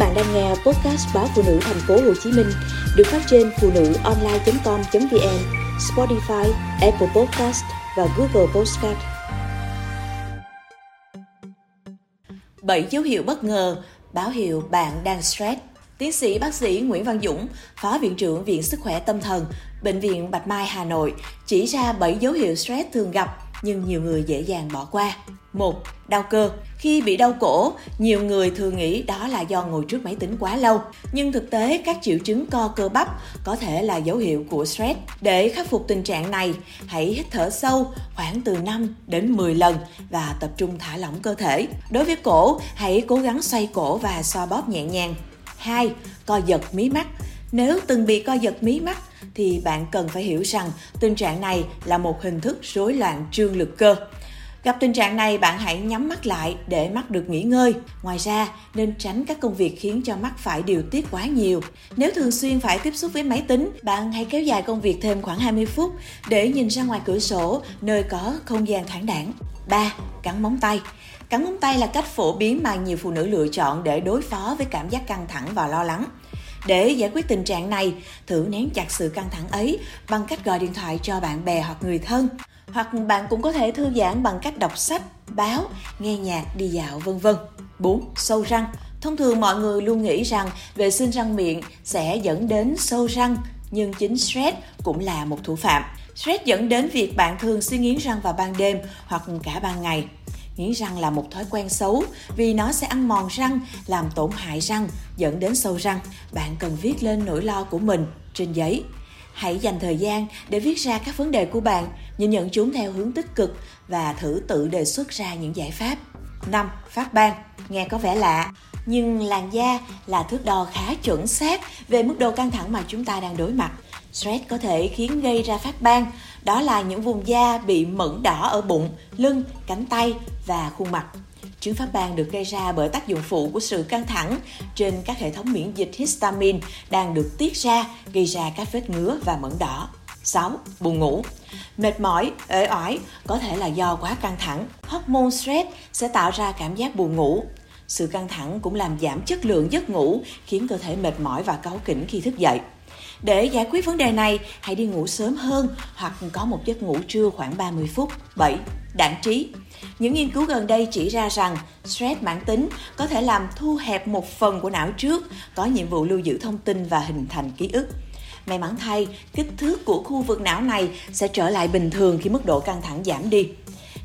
bạn đang nghe podcast báo phụ nữ thành phố Hồ Chí Minh được phát trên phụ nữ online.com.vn, Spotify, Apple Podcast và Google Podcast. 7 dấu hiệu bất ngờ báo hiệu bạn đang stress. Tiến sĩ bác sĩ Nguyễn Văn Dũng, Phó Viện trưởng Viện Sức khỏe Tâm thần, Bệnh viện Bạch Mai, Hà Nội, chỉ ra 7 dấu hiệu stress thường gặp nhưng nhiều người dễ dàng bỏ qua. Một, đau cơ. Khi bị đau cổ, nhiều người thường nghĩ đó là do ngồi trước máy tính quá lâu. Nhưng thực tế, các triệu chứng co cơ bắp có thể là dấu hiệu của stress. Để khắc phục tình trạng này, hãy hít thở sâu khoảng từ 5 đến 10 lần và tập trung thả lỏng cơ thể. Đối với cổ, hãy cố gắng xoay cổ và xoa bóp nhẹ nhàng. 2. Co giật mí mắt. Nếu từng bị co giật mí mắt thì bạn cần phải hiểu rằng tình trạng này là một hình thức rối loạn trương lực cơ. Gặp tình trạng này, bạn hãy nhắm mắt lại để mắt được nghỉ ngơi. Ngoài ra, nên tránh các công việc khiến cho mắt phải điều tiết quá nhiều. Nếu thường xuyên phải tiếp xúc với máy tính, bạn hãy kéo dài công việc thêm khoảng 20 phút để nhìn ra ngoài cửa sổ nơi có không gian thoáng đãng. 3. Cắn móng tay Cắn móng tay là cách phổ biến mà nhiều phụ nữ lựa chọn để đối phó với cảm giác căng thẳng và lo lắng. Để giải quyết tình trạng này, thử nén chặt sự căng thẳng ấy bằng cách gọi điện thoại cho bạn bè hoặc người thân. Hoặc bạn cũng có thể thư giãn bằng cách đọc sách, báo, nghe nhạc, đi dạo vân vân. 4. Sâu răng Thông thường mọi người luôn nghĩ rằng vệ sinh răng miệng sẽ dẫn đến sâu răng, nhưng chính stress cũng là một thủ phạm. Stress dẫn đến việc bạn thường suy nghiến răng vào ban đêm hoặc cả ban ngày. Nghiến răng là một thói quen xấu vì nó sẽ ăn mòn răng, làm tổn hại răng, dẫn đến sâu răng. Bạn cần viết lên nỗi lo của mình trên giấy. Hãy dành thời gian để viết ra các vấn đề của bạn, nhìn nhận chúng theo hướng tích cực và thử tự đề xuất ra những giải pháp. 5. Phát ban Nghe có vẻ lạ, nhưng làn da là thước đo khá chuẩn xác về mức độ căng thẳng mà chúng ta đang đối mặt. Stress có thể khiến gây ra phát ban, đó là những vùng da bị mẩn đỏ ở bụng, lưng, cánh tay và khuôn mặt. Chứng phát ban được gây ra bởi tác dụng phụ của sự căng thẳng trên các hệ thống miễn dịch histamine đang được tiết ra gây ra các vết ngứa và mẩn đỏ. 6. Buồn ngủ Mệt mỏi, ế oải có thể là do quá căng thẳng. Hormone stress sẽ tạo ra cảm giác buồn ngủ. Sự căng thẳng cũng làm giảm chất lượng giấc ngủ, khiến cơ thể mệt mỏi và cáu kỉnh khi thức dậy. Để giải quyết vấn đề này, hãy đi ngủ sớm hơn hoặc có một giấc ngủ trưa khoảng 30 phút. 7. Đảng trí những nghiên cứu gần đây chỉ ra rằng stress mãn tính có thể làm thu hẹp một phần của não trước, có nhiệm vụ lưu giữ thông tin và hình thành ký ức. May mắn thay, kích thước của khu vực não này sẽ trở lại bình thường khi mức độ căng thẳng giảm đi.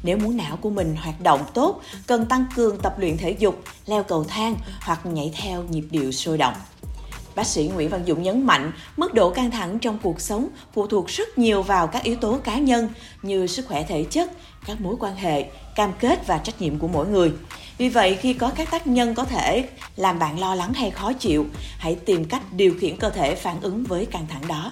Nếu muốn não của mình hoạt động tốt, cần tăng cường tập luyện thể dục, leo cầu thang hoặc nhảy theo nhịp điệu sôi động. Bác sĩ Nguyễn Văn Dũng nhấn mạnh, mức độ căng thẳng trong cuộc sống phụ thuộc rất nhiều vào các yếu tố cá nhân như sức khỏe thể chất, các mối quan hệ, cam kết và trách nhiệm của mỗi người. Vì vậy, khi có các tác nhân có thể làm bạn lo lắng hay khó chịu, hãy tìm cách điều khiển cơ thể phản ứng với căng thẳng đó.